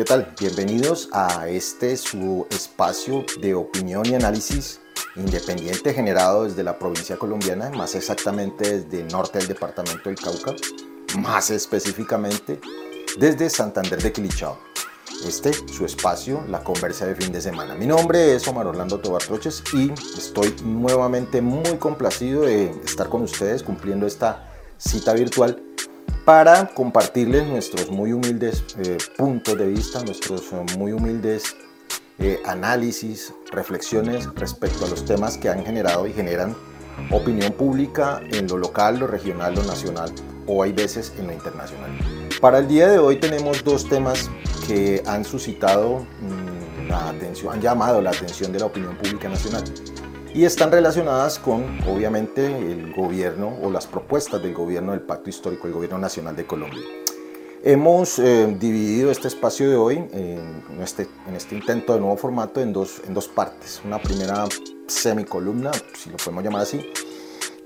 ¿Qué tal? Bienvenidos a este su espacio de opinión y análisis independiente generado desde la provincia colombiana, más exactamente desde el norte del departamento del Cauca, más específicamente desde Santander de Quilichao. Este, su espacio, la conversa de fin de semana. Mi nombre es Omar Orlando Tobar Troches y estoy nuevamente muy complacido de estar con ustedes cumpliendo esta cita virtual para compartirles nuestros muy humildes eh, puntos de vista, nuestros eh, muy humildes eh, análisis, reflexiones respecto a los temas que han generado y generan opinión pública en lo local, lo regional, lo nacional o hay veces en lo internacional. Para el día de hoy tenemos dos temas que han suscitado mm, la atención, han llamado la atención de la opinión pública nacional y están relacionadas con, obviamente, el gobierno o las propuestas del gobierno del Pacto Histórico, el gobierno nacional de Colombia. Hemos eh, dividido este espacio de hoy en este, en este intento de nuevo formato en dos, en dos partes. Una primera semicolumna, si lo podemos llamar así,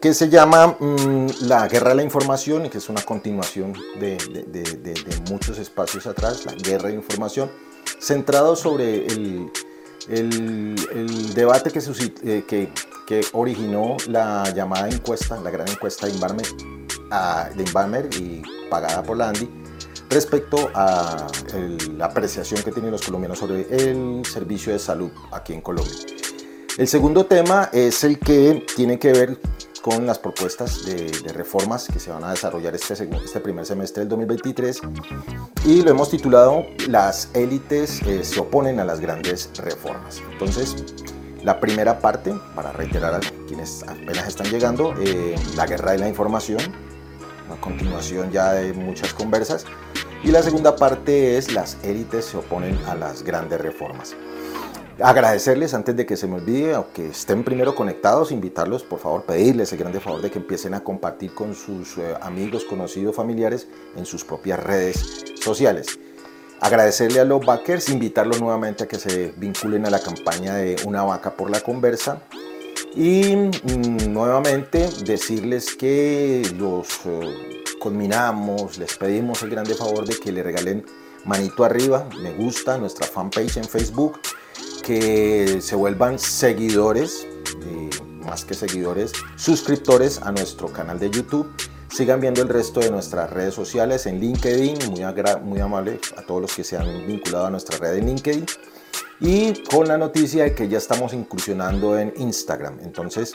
que se llama mm, La Guerra de la Información y que es una continuación de, de, de, muchos espacios atrás, la Guerra de Información, centrado sobre el, el, debate que, eh, que, que, originó la llamada encuesta, la gran encuesta de Inbarmer, de Inbarmer y pagada por la Andy, respecto a la apreciación que tienen los colombianos sobre el servicio de salud aquí en Colombia. El segundo tema es el que tiene que ver con las propuestas de, reformas que se van a desarrollar este, este primer semestre del 2023 y lo hemos titulado Las élites eh, se oponen a las grandes reformas. Entonces, la primera parte, para reiterar a quienes apenas están llegando, eh, la guerra de la información, una continuación ya de muchas conversas, y la segunda parte es las élites se oponen a las grandes reformas. Agradecerles antes de que se me olvide o que estén primero conectados, invitarlos, por favor, pedirles el grande favor de que empiecen a compartir con sus eh, amigos, conocidos, familiares en sus propias redes sociales. Agradecerle a los backers, invitarlos nuevamente a que se vinculen a la campaña de Una vaca por la conversa. Y mm, nuevamente decirles que los eh, conminamos, les pedimos el grande favor de que le regalen manito arriba, me gusta, nuestra fanpage en Facebook que se vuelvan seguidores, eh, más que seguidores, suscriptores a nuestro canal de YouTube. Sigan viendo el resto de nuestras redes sociales en LinkedIn, muy, amable a todos los que se han vinculado a nuestra red de LinkedIn. Y con la noticia de que ya estamos incursionando en Instagram. Entonces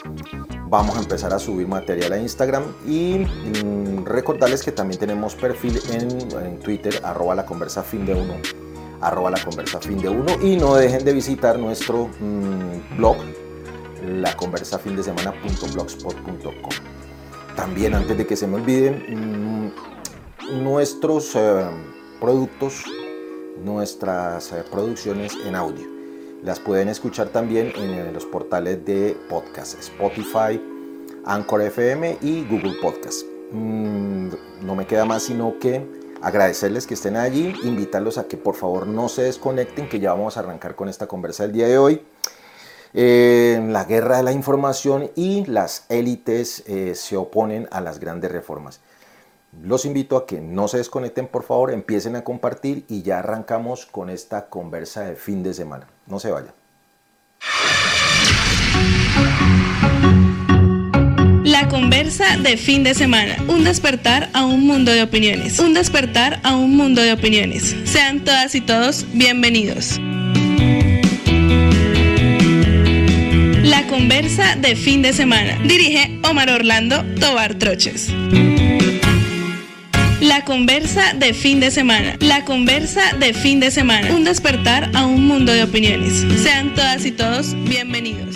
vamos a empezar a subir material a Instagram y mm, recordarles que también tenemos perfil en, en Twitter, arroba la conversa arroba la conversa fin de uno. Y no dejen de visitar nuestro mm, blog la conversa fin de semana.blogspot.com también antes de que se me olviden mm, nuestros eh, productos nuestras eh, producciones en audio. Las pueden escuchar también en los portales de podcast Spotify Anchor FM y Google Podcast. Mm, no me queda más sino que agradecerles que estén allí, invitarlos a que por favor no se desconecten, que ya vamos a arrancar con esta conversa del día de hoy. La guerra de la información y las élites eh, se oponen a las grandes reformas. Los invito a que no se desconecten, por favor, empiecen a compartir y ya arrancamos con esta conversa de fin de semana. No se vayan. Conversa de fin de semana. Un despertar a un mundo de opiniones. Un despertar a un mundo de opiniones. Sean todas y todos bienvenidos. La conversa de fin de semana. Dirige Omar Orlando Tobar Troches. La conversa de fin de semana. La conversa de fin de semana. Un despertar a un mundo de opiniones. Sean todas y todos bienvenidos.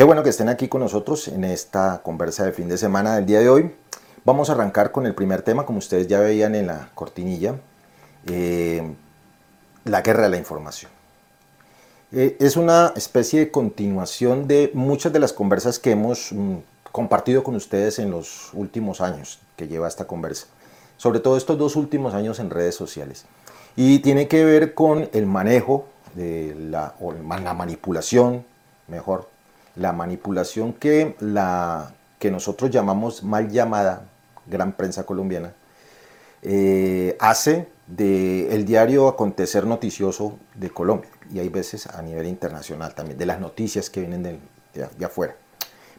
Qué bueno que estén aquí con nosotros en esta conversa de fin de semana del día de hoy. Vamos a arrancar con el primer tema, como ustedes ya veían en la cortinilla, eh, la guerra de la información. Eh, es una especie de continuación de muchas de las conversas que hemos mm, compartido con ustedes en los últimos años que lleva esta conversa, sobre todo estos dos últimos años en redes sociales. Y tiene que ver con el manejo de la, o la manipulación, mejor, la manipulación que, la, que nosotros llamamos mal llamada gran prensa colombiana, eh, hace del diario acontecer noticioso de Colombia y hay veces a nivel internacional también, de las noticias que vienen de, afuera.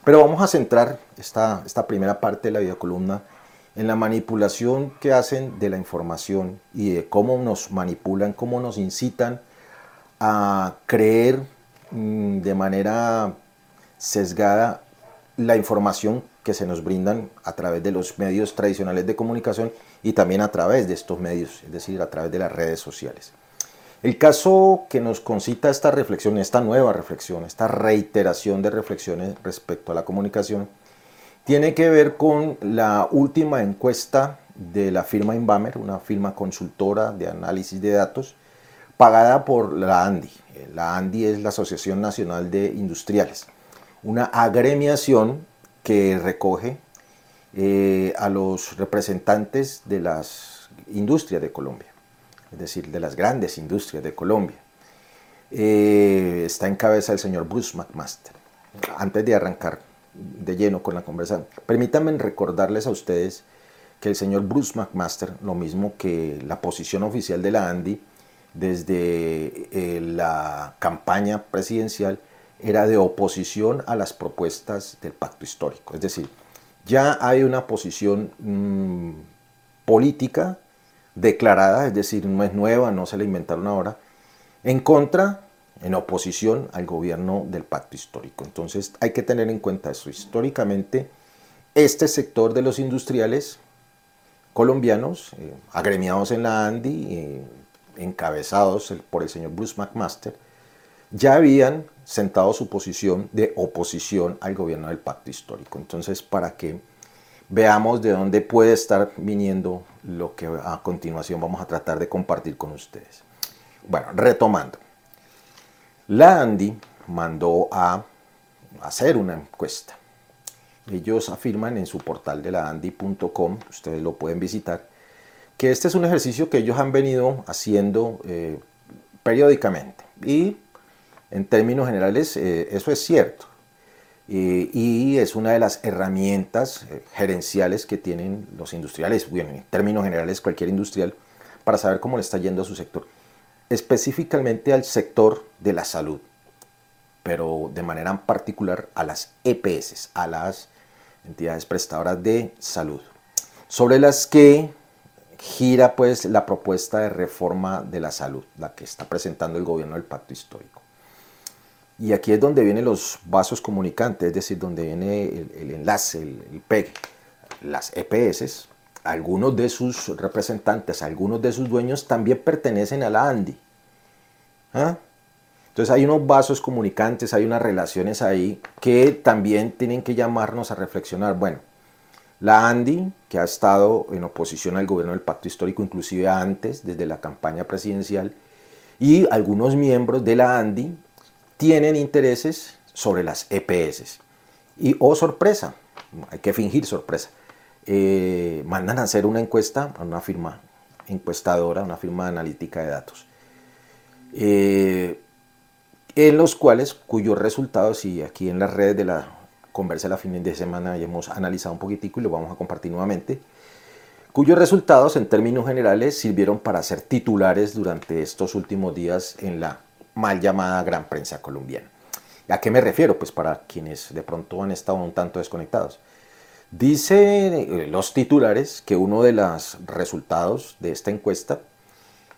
Pero vamos a centrar esta, esta primera parte de la videocolumna en la manipulación que hacen de la información y de cómo nos manipulan, cómo nos incitan a creer mm, de manera sesgada la información que se nos brindan a través de los medios tradicionales de comunicación y también a través de estos medios, es decir, a través de las redes sociales. El caso que nos concita esta reflexión, esta nueva reflexión, esta reiteración de reflexiones respecto a la comunicación, tiene que ver con la última encuesta de la firma Inbamer, una firma consultora de análisis de datos, pagada por la ANDI. La ANDI es la Asociación Nacional de Industriales una agremiación que recoge eh, a los representantes de las industrias de Colombia, es decir, de las grandes industrias de Colombia. Eh, está en cabeza el señor Bruce McMaster. Antes de arrancar de lleno con la conversación, permítanme recordarles a ustedes que el señor Bruce McMaster, lo mismo que la posición oficial de la ANDI desde eh, la campaña presidencial, era de oposición a las propuestas del pacto histórico. Es decir, ya hay una posición mm, política declarada, es decir, no es nueva, no se la inventaron ahora, en contra, en oposición al gobierno del pacto histórico. Entonces hay que tener en cuenta eso. Históricamente, este sector de los industriales colombianos, eh, agremiados en la ANDI, eh, encabezados por el señor Bruce McMaster, ya habían sentado su posición de oposición al gobierno del pacto histórico. Entonces, para que veamos de dónde puede estar viniendo lo que a continuación vamos a tratar de compartir con ustedes. Bueno, retomando. La ANDI mandó a hacer una encuesta. Ellos afirman en su portal de la ANDI.com, ustedes lo pueden visitar, que este es un ejercicio que ellos han venido haciendo eh, periódicamente y en términos generales, eh, eso es cierto. y es una de las herramientas eh, gerenciales que tienen los industriales, bueno, en términos generales cualquier industrial, para saber cómo le está yendo a su sector. Específicamente al sector de la salud, pero de manera particular a las EPS, a las entidades prestadoras de salud, sobre las que gira pues la propuesta de reforma de la salud, la que está presentando el gobierno del pacto histórico. Y aquí es donde vienen los vasos comunicantes, es decir, donde viene el, enlace, el, el PEG, las EPS. Algunos de sus representantes, algunos de sus dueños también pertenecen a la ANDI. ¿Ah? Entonces hay unos vasos comunicantes, hay unas relaciones ahí que también tienen que llamarnos a reflexionar. Bueno, la ANDI, que ha estado en oposición al gobierno del pacto histórico, inclusive antes, desde la campaña presidencial, y algunos miembros de la ANDI tienen intereses sobre las EPS. Y, oh sorpresa, hay que fingir sorpresa, eh, mandan a hacer una encuesta a una firma encuestadora, una firma analítica de datos, eh, en los cuales, cuyos resultados, y aquí en las redes de la conversa de la fin de semana ya hemos analizado un poquitico y lo vamos a compartir nuevamente, cuyos resultados en términos generales sirvieron para ser titulares durante estos últimos días en la mal llamada gran prensa colombiana. ¿A qué me refiero? Pues para quienes de pronto han estado un tanto desconectados. Dice eh, los titulares que uno de los resultados de esta encuesta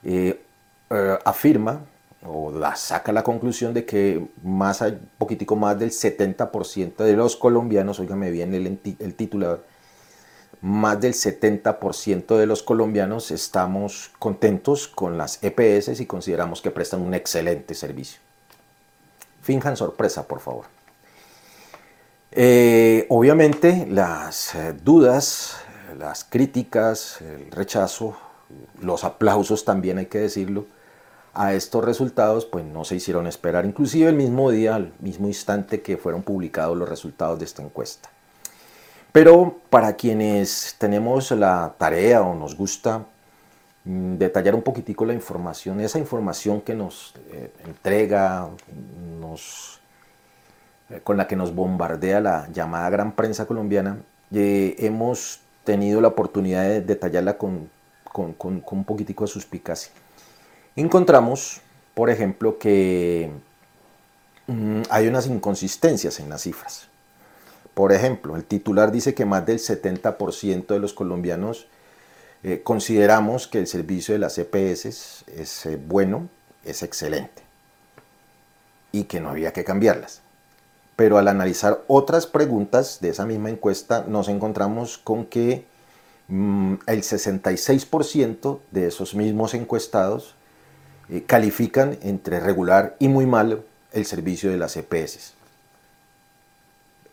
eh, eh, afirma o saca la conclusión de que más, poquitico más del 70% de los colombianos, oígame bien el, el titular, más del 70% de los colombianos estamos contentos con las EPS y consideramos que prestan un excelente servicio. Finjan sorpresa, por favor. Eh, obviamente las eh, dudas, las críticas, el rechazo, los aplausos también hay que decirlo, a estos resultados pues no se hicieron esperar, inclusive el mismo día, al mismo instante que fueron publicados los resultados de esta encuesta. Pero para quienes tenemos la tarea o nos gusta mm, detallar un poquitico la información, esa información que nos eh, entrega, eh, con la que nos bombardea la llamada gran prensa colombiana, eh, hemos tenido la oportunidad de detallarla con un poquitico de suspicacia encontramos, por ejemplo, que mm, hay unas inconsistencias en las cifras. Por ejemplo, el titular dice que más del 70% de los colombianos eh, consideramos que el servicio de las EPS es eh, bueno, es excelente y que no había que cambiarlas. Pero al analizar otras preguntas de esa misma encuesta nos encontramos con que mm, el 66% de esos mismos encuestados eh, califican entre regular y muy malo el servicio de las EPS.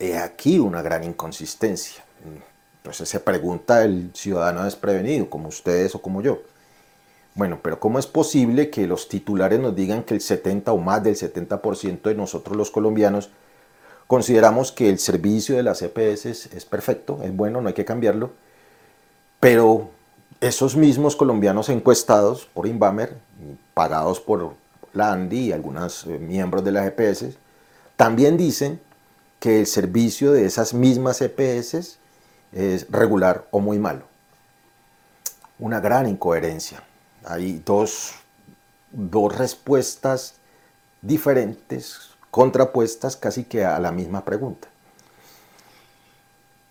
He aquí una gran inconsistencia. Entonces se pregunta el ciudadano desprevenido, como ustedes o como yo. Bueno, pero ¿cómo es posible que los titulares nos digan que el 70 o más del 70% de nosotros los colombianos consideramos que el servicio de las EPS es perfecto, es bueno, no hay que cambiarlo, pero esos mismos colombianos encuestados por Inbamer, pagados por la ANDI y algunos eh, miembros de las EPS, también dicen que el servicio de esas mismas EPS es regular o muy malo. Una gran incoherencia. Hay dos, dos respuestas diferentes, contrapuestas casi que a la misma pregunta.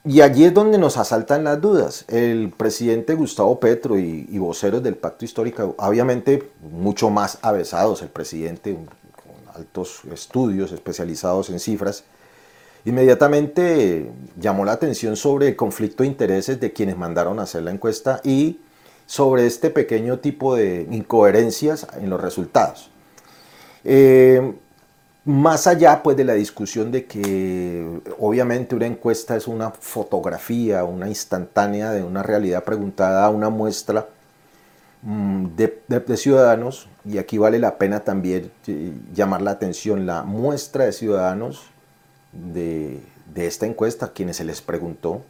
Y allí es donde nos asaltan las dudas. El presidente Gustavo Petro y, voceros del pacto histórico, obviamente mucho más avesados, el presidente con altos estudios especializados en cifras, inmediatamente llamó la atención sobre el conflicto de intereses de quienes mandaron a hacer la encuesta y sobre este pequeño tipo de incoherencias en los resultados. Eh, más allá pues de la discusión de que obviamente una encuesta es una fotografía, una instantánea de una realidad preguntada a una muestra mm, de, ciudadanos, y aquí vale la pena también eh, llamar la atención, la muestra de ciudadanos de, esta encuesta, quienes se les preguntó,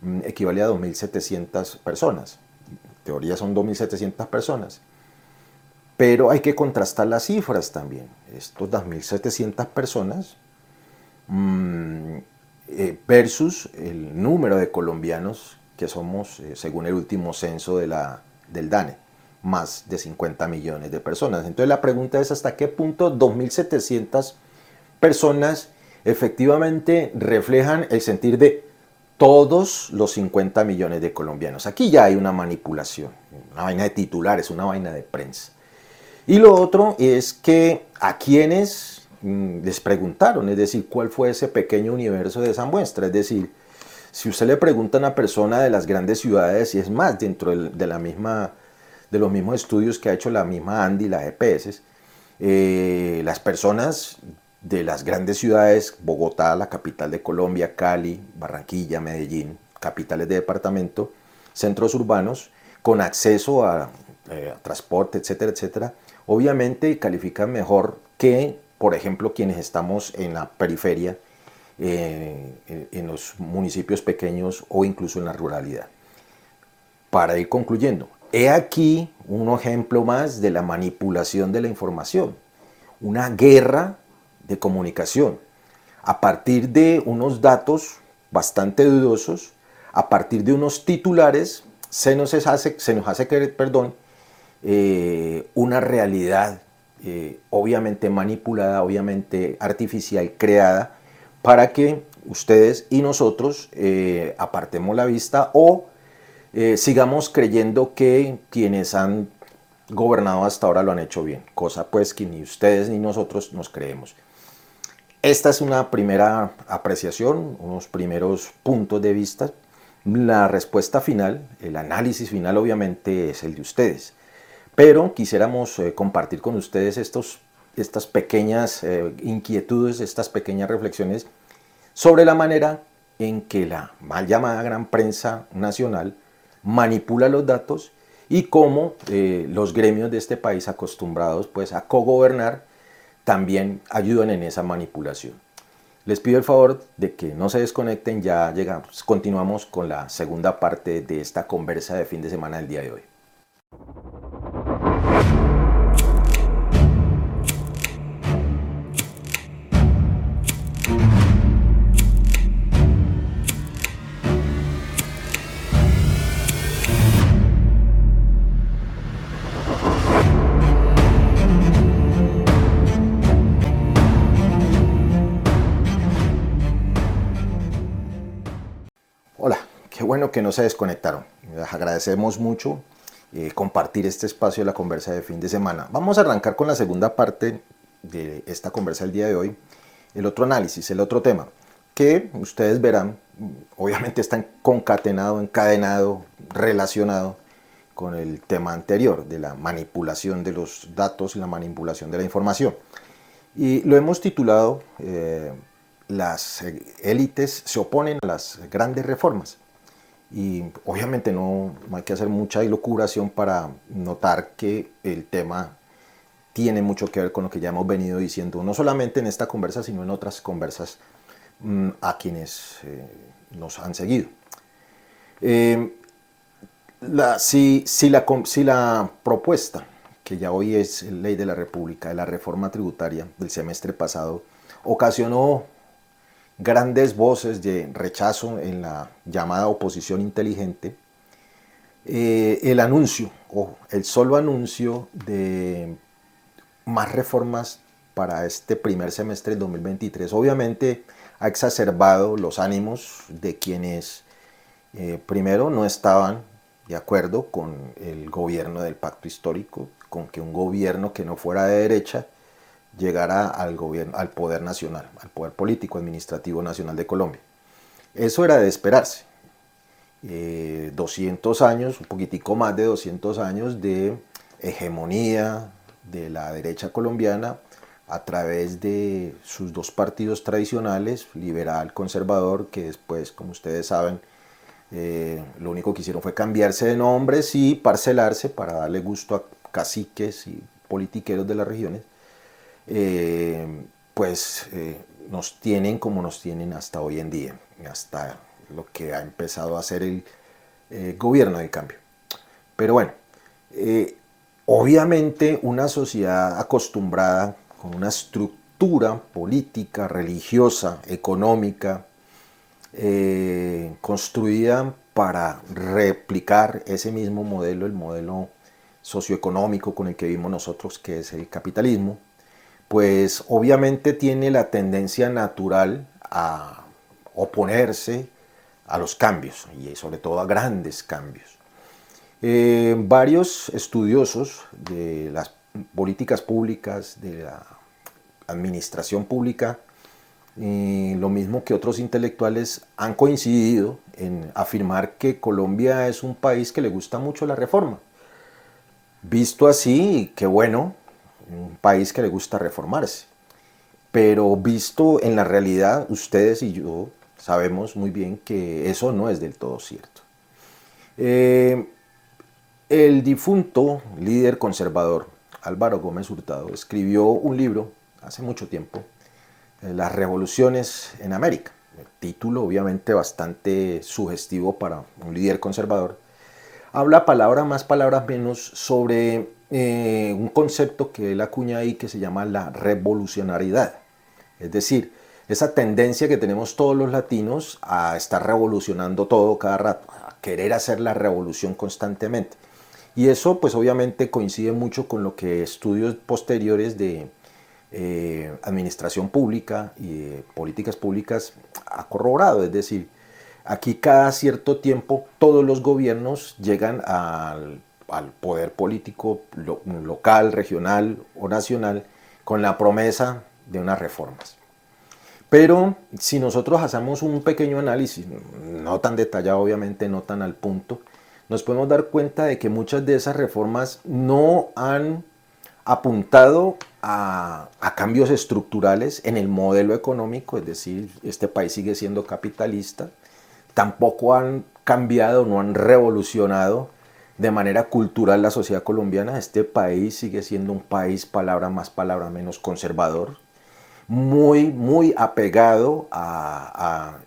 mm, equivale a 2.700 personas. En teoría son 2.700 personas. Pero hay que contrastar las cifras también. Estos 2.700 personas mm, eh, versus el número de colombianos que somos, eh, según el último censo de la, del DANE, más de 50 millones de personas. Entonces la pregunta es hasta qué punto 2.700 personas efectivamente reflejan el sentir de todos los 50 millones de colombianos. Aquí ya hay una manipulación, una vaina de titulares, una vaina de prensa. Y lo otro es que a quienes mm, les preguntaron, es decir, cuál fue ese pequeño universo de esa muestra, es decir, si usted le pregunta a una persona de las grandes ciudades, y es más, dentro de, la misma, de los mismos estudios que ha hecho la misma Andy, la EPS, eh, las personas de las grandes ciudades, Bogotá, la capital de Colombia, Cali, Barranquilla, Medellín, capitales de departamento, centros urbanos, con acceso a eh, transporte, etcétera, etcétera, obviamente califican mejor que, por ejemplo, quienes estamos en la periferia, eh, en, los municipios pequeños o incluso en la ruralidad. Para ir concluyendo, he aquí un ejemplo más de la manipulación de la información, una guerra de comunicación a partir de unos datos bastante dudosos, a partir de unos titulares, se nos hace, se nos hace perdón, eh, una realidad eh, obviamente manipulada, obviamente artificial, creada, para que ustedes y nosotros eh, apartemos la vista o sigamos creyendo que quienes han gobernado hasta ahora lo han hecho bien, cosa pues que ni ustedes ni nosotros nos creemos. Esta es una primera apreciación, unos primeros puntos de vista. La respuesta final, el análisis final obviamente es el de ustedes. Pero quisiéramos eh, compartir con ustedes estos, estas pequeñas eh, inquietudes, estas pequeñas reflexiones sobre la manera en que la mal llamada gran prensa nacional manipula los datos y cómo eh, los gremios de este país acostumbrados pues a cogobernar también ayudan en esa manipulación. Les pido el favor de que no se desconecten, ya llegamos, continuamos con la segunda parte de esta conversa de fin de semana del día de hoy. Se desconectaron. Les agradecemos mucho eh, compartir este espacio de la conversa de fin de semana. Vamos a arrancar con la segunda parte de esta conversa del día de hoy, el otro análisis, el otro tema, que ustedes verán, obviamente está concatenado, encadenado, relacionado con el tema anterior de la manipulación de los datos y la manipulación de la información. Y lo hemos titulado eh, Las élites se oponen a las grandes reformas. Y obviamente no, hay que hacer mucha ilocuración para notar que el tema tiene mucho que ver con lo que ya hemos venido diciendo, no solamente en esta conversa, sino en otras conversas mm, a quienes eh, nos han seguido. Eh, si, la, si la propuesta, que ya hoy es ley de la República, de la reforma tributaria del semestre pasado, ocasionó grandes voces de rechazo en la llamada oposición inteligente, eh, el anuncio o el solo anuncio de más reformas para este primer semestre del 2023 obviamente ha exacerbado los ánimos de quienes eh, primero no estaban de acuerdo con el gobierno del pacto histórico, con que un gobierno que no fuera de derecha llegara al, gobierno, al poder nacional, al poder político administrativo nacional de Colombia. Eso era de esperarse. 200 eh, años, un poquitico más de 200 años de hegemonía de la derecha colombiana a través de sus dos partidos tradicionales, liberal, conservador, que después, como ustedes saben, eh, lo único que hicieron fue cambiarse de nombres y parcelarse para darle gusto a caciques y politiqueros de las regiones. Eh, pues eh, nos tienen como nos tienen hasta hoy en día, hasta lo que ha empezado a hacer el eh, gobierno de cambio. Pero bueno, obviamente una sociedad acostumbrada con una estructura política, religiosa, económica, construida para replicar ese mismo modelo, el modelo socioeconómico con el que vivimos nosotros, que es el capitalismo, pues obviamente tiene la tendencia natural a oponerse a los cambios y sobre todo a grandes cambios. Eh, varios estudiosos de las políticas públicas, de la administración pública, y lo mismo que otros intelectuales han coincidido en afirmar que Colombia es un país que le gusta mucho la reforma. Visto así, qué bueno, un país que le gusta reformarse. Pero visto en la realidad, ustedes y yo sabemos muy bien que eso no es del todo cierto. Eh, el difunto líder conservador Álvaro Gómez Hurtado escribió un libro hace mucho tiempo, eh, Las revoluciones en América. El título obviamente bastante sugestivo para un líder conservador. Habla palabra más, palabras menos sobre eh, un concepto que él acuña ahí que se llama la revolucionariedad. Es decir, esa tendencia que tenemos todos los latinos a estar revolucionando todo cada rato, a querer hacer la revolución constantemente. Y eso pues obviamente coincide mucho con lo que estudios posteriores de eh, administración pública y de políticas públicas ha corroborado. Es decir, aquí cada cierto tiempo todos los gobiernos llegan al al poder político local, regional o nacional con la promesa de unas reformas. Pero si nosotros hacemos un pequeño análisis, no tan detallado obviamente, no tan al punto, nos podemos dar cuenta de que muchas de esas reformas no han apuntado a, cambios estructurales en el modelo económico, es decir, este país sigue siendo capitalista, tampoco han cambiado, no han revolucionado de manera cultural la sociedad colombiana, este país sigue siendo un país, palabra más, palabra menos, conservador, muy, muy apegado a,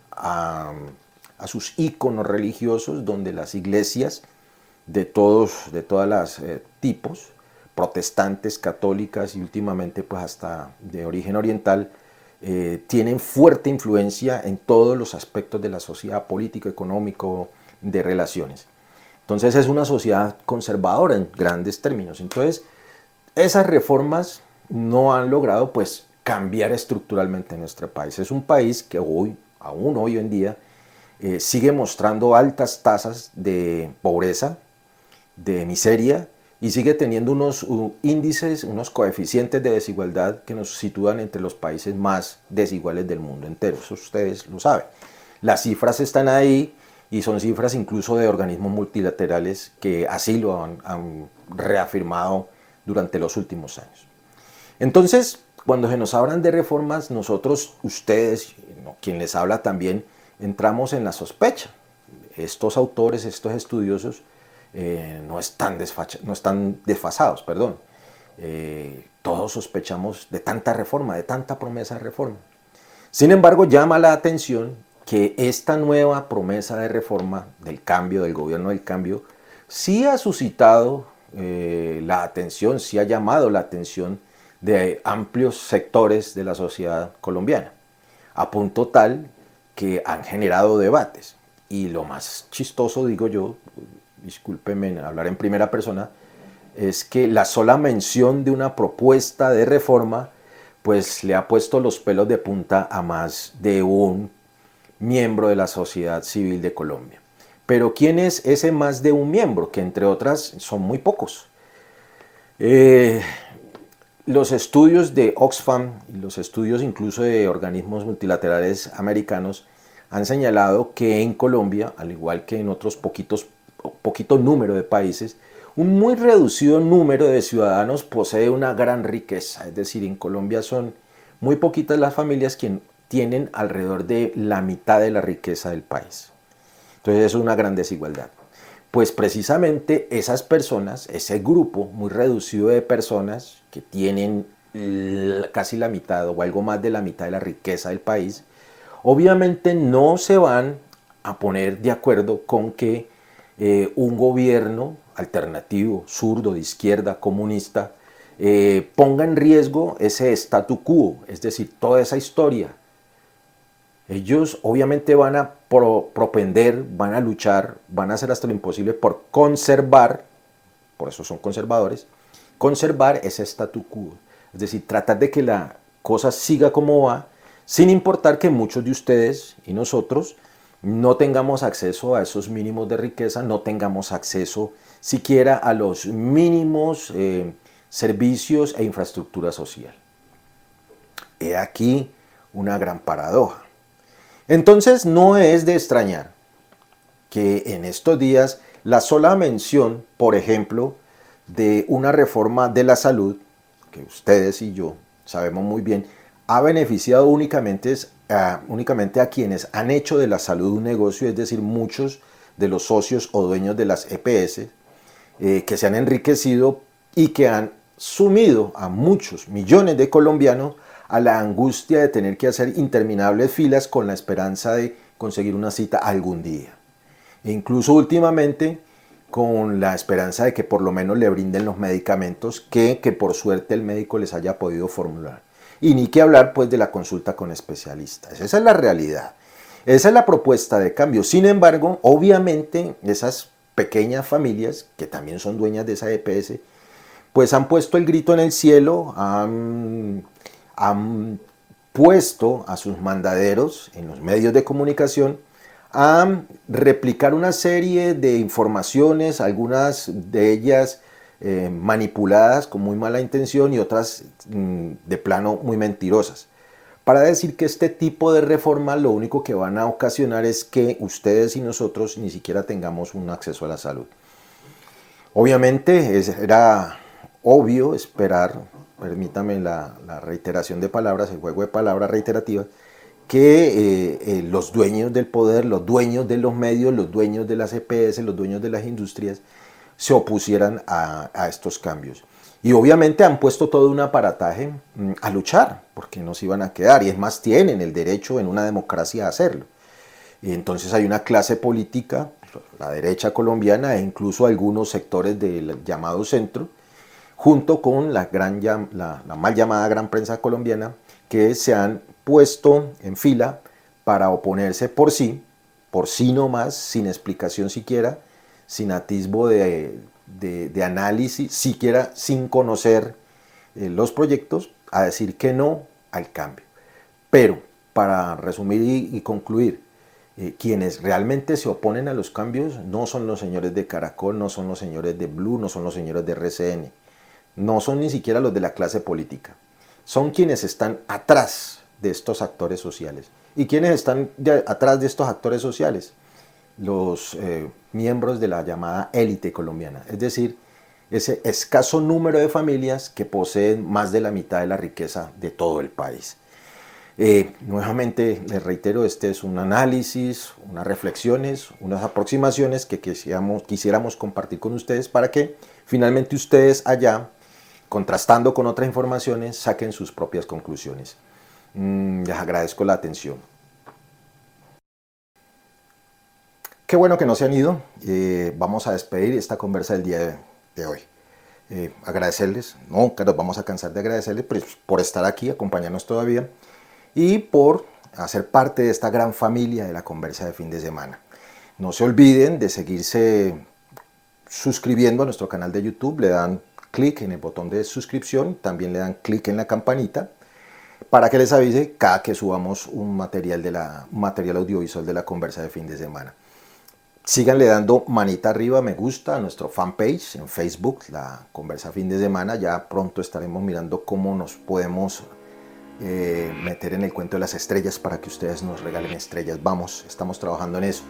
sus íconos religiosos, donde las iglesias de todos, de todas las eh, tipos, protestantes, católicas y últimamente pues hasta de origen oriental, eh, tienen fuerte influencia en todos los aspectos de la sociedad político, económico, de relaciones. Entonces es una sociedad conservadora en grandes términos. Entonces esas reformas no han logrado pues cambiar estructuralmente nuestro país. Es un país que hoy, aún hoy en día, eh, sigue mostrando altas tasas de pobreza, de miseria y sigue teniendo unos índices, unos coeficientes de desigualdad que nos sitúan entre los países más desiguales del mundo entero. Eso ustedes lo saben. Las cifras están ahí y son cifras incluso de organismos multilaterales que así lo han, reafirmado durante los últimos años. Entonces, cuando se nos hablan de reformas, nosotros, ustedes, quien les habla también, entramos en la sospecha. Estos autores, estos estudiosos, eh, no, están no están desfasados, perdón. Eh, todos sospechamos de tanta reforma, de tanta promesa de reforma. Sin embargo, llama la atención que esta nueva promesa de reforma del cambio, del gobierno del cambio, sí ha suscitado eh, la atención, sí ha llamado la atención de amplios sectores de la sociedad colombiana, a punto tal que han generado debates. Y lo más chistoso, digo yo, discúlpeme hablar en primera persona, es que la sola mención de una propuesta de reforma pues le ha puesto los pelos de punta a más de un miembro de la sociedad civil de Colombia. Pero ¿quién es ese más de un miembro? Que entre otras son muy pocos. Eh, los estudios de Oxfam y los estudios incluso de organismos multilaterales americanos han señalado que en Colombia, al igual que en otros poquitos poquito número de países, un muy reducido número de ciudadanos posee una gran riqueza. Es decir, en Colombia son muy poquitas las familias quien tienen alrededor de la mitad de la riqueza del país. Entonces es una gran desigualdad. Pues precisamente esas personas, ese grupo muy reducido de personas que tienen casi la mitad o algo más de la mitad de la riqueza del país, obviamente no se van a poner de acuerdo con que eh, un gobierno alternativo, zurdo, de izquierda, comunista, eh, ponga en riesgo ese statu quo, es decir, toda esa historia. Ellos obviamente van a propender, van a luchar, van a hacer hasta lo imposible por conservar, por eso son conservadores, conservar ese statu quo. Es decir, tratar de que la cosa siga como va, sin importar que muchos de ustedes y nosotros no tengamos acceso a esos mínimos de riqueza, no tengamos acceso siquiera a los mínimos eh, servicios e infraestructura social. He aquí una gran paradoja. Entonces no es de extrañar que en estos días la sola mención, por ejemplo, de una reforma de la salud, que ustedes y yo sabemos muy bien, ha beneficiado únicamente únicamente a quienes han hecho de la salud un negocio, es decir, muchos de los socios o dueños de las EPS, eh, que se han enriquecido y que han sumido a muchos millones de colombianos a la angustia de tener que hacer interminables filas con la esperanza de conseguir una cita algún día. E incluso últimamente con la esperanza de que por lo menos le brinden los medicamentos que, que por suerte el médico les haya podido formular. Y ni que hablar pues de la consulta con especialistas. Esa es la realidad. Esa es la propuesta de cambio. Sin embargo, obviamente esas pequeñas familias, que también son dueñas de esa EPS, pues han puesto el grito en el cielo, han, han puesto a sus mandaderos en los medios de comunicación a replicar una serie de informaciones, algunas de ellas eh, manipuladas con muy mala intención y otras mm, de plano muy mentirosas. Para decir que este tipo de reformas lo único que van a ocasionar es que ustedes y nosotros ni siquiera tengamos un acceso a la salud. Obviamente era obvio esperar, permítame la, reiteración de palabras, el juego de palabras reiterativas, que eh, eh, los dueños del poder, los dueños de los medios, los dueños de las EPS, los dueños de las industrias, se opusieran a, estos cambios. Y obviamente han puesto todo un aparataje mm, a luchar, porque no se iban a quedar, y es más, tienen el derecho en una democracia a hacerlo. Y entonces hay una clase política, la derecha colombiana e incluso algunos sectores del llamado centro, junto con la, gran, la, mal llamada gran prensa colombiana, que se han puesto en fila para oponerse por sí, por sí nomás, sin explicación siquiera, sin atisbo de, análisis, siquiera sin conocer eh, los proyectos, a decir que no al cambio. Pero, para resumir y, concluir, eh, quienes realmente se oponen a los cambios no son los señores de Caracol, no son los señores de Blue, no son los señores de RCN, no son ni siquiera los de la clase política, son quienes están atrás de estos actores sociales. ¿Y quienes están atrás de estos actores sociales? Los eh, miembros de la llamada élite colombiana, es decir, ese escaso número de familias que poseen más de la mitad de la riqueza de todo el país. Eh, nuevamente les reitero, este es un análisis, unas reflexiones, unas aproximaciones que quisiéramos, quisiéramos compartir con ustedes para que finalmente ustedes allá, contrastando con otras informaciones, saquen sus propias conclusiones. Mm, les agradezco la atención. Qué bueno que no se han ido. Eh, vamos a despedir esta conversa del día de, hoy. Eh, agradecerles, nunca nos vamos a cansar de agradecerles pues, por estar aquí, acompañarnos todavía y por hacer parte de esta gran familia de la conversa de fin de semana. No se olviden de seguirse suscribiendo a nuestro canal de YouTube, le dan clic en el botón de suscripción, también le dan clic en la campanita para que les avise cada que subamos un material, de la, material audiovisual de la conversa de fin de semana. Síganle dando manita arriba, me gusta a nuestro fanpage en Facebook, la conversa fin de semana. Ya pronto estaremos mirando cómo nos podemos eh, meter en el cuento de las estrellas para que ustedes nos regalen estrellas. Vamos, estamos trabajando en eso.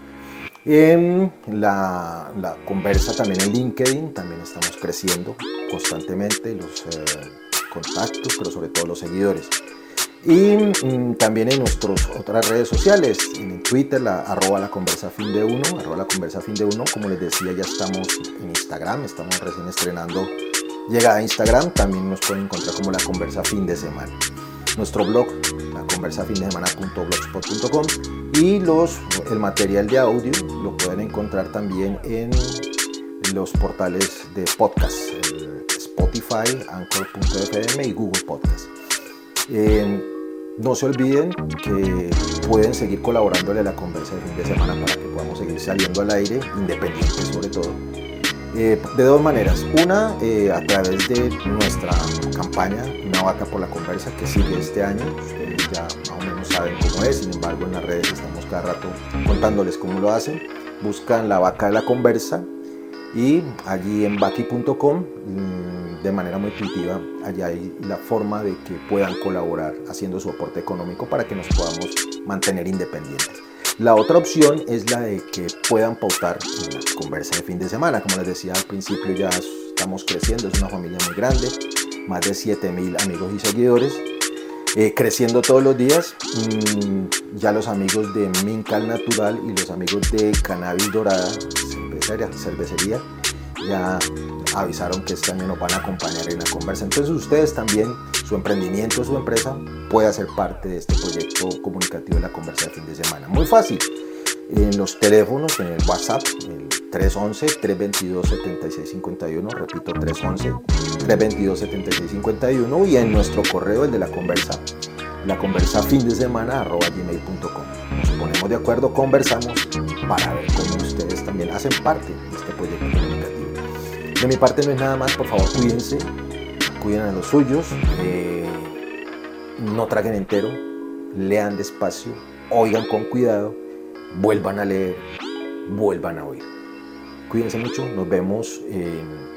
En la, conversa también en LinkedIn, también estamos creciendo constantemente los eh, contactos, pero sobre todo los seguidores. Y mm, también en nuestras otras redes sociales, en Twitter, la, arroba la conversa fin de uno, arroba la conversa fin de uno, como les decía, ya estamos en Instagram, estamos recién estrenando llegada a Instagram, también nos pueden encontrar como la conversa fin de semana. Nuestro blog, la conversa fin de semana.blogspot.com y los, el material de audio lo pueden encontrar también en los portales de podcast, Spotify, Anchor.fm y Google Podcast. No se olviden que pueden seguir colaborándole a la conversa de fin de semana para que podamos seguir saliendo al aire, independiente sobre todo. Eh, de dos maneras. Una, eh, a través de nuestra campaña Una vaca por la conversa que sigue este año. Ustedes ya saben cómo es, sin embargo en las redes estamos cada rato contándoles cómo lo hacen. Buscan la vaca de la conversa y allí en baki.com de manera muy intuitiva, allá hay la forma de que puedan colaborar haciendo su aporte económico para que nos podamos mantener independientes. La otra opción es la de que puedan pautar en la conversa de fin de semana. Como les decía al principio, ya estamos creciendo, es una familia muy grande, más de 7000 amigos y seguidores. Eh, creciendo todos los días, mm, ya los amigos de Mincal Natural y los amigos de Cannabis Dorada, cervecería, cervecería ya avisaron que este año nos van a acompañar en la conversa. Entonces ustedes también, su emprendimiento, su empresa, puede hacer parte de este proyecto comunicativo de la conversa de fin de semana. Muy fácil. En los teléfonos, en el WhatsApp, el 311-322-7651, repito, 311-322-7651 y en nuestro correo, el de la conversa, la conversa fin de semana arroba gmail.com. Nos ponemos de acuerdo, conversamos para ver cómo ustedes también hacen parte de este proyecto comunicativo. De mi parte no es nada más, por favor cuídense, cuiden a los suyos, eh, no traguen entero, lean despacio, oigan con cuidado, vuelvan a leer, vuelvan a oír. Cuídense mucho, nos vemos en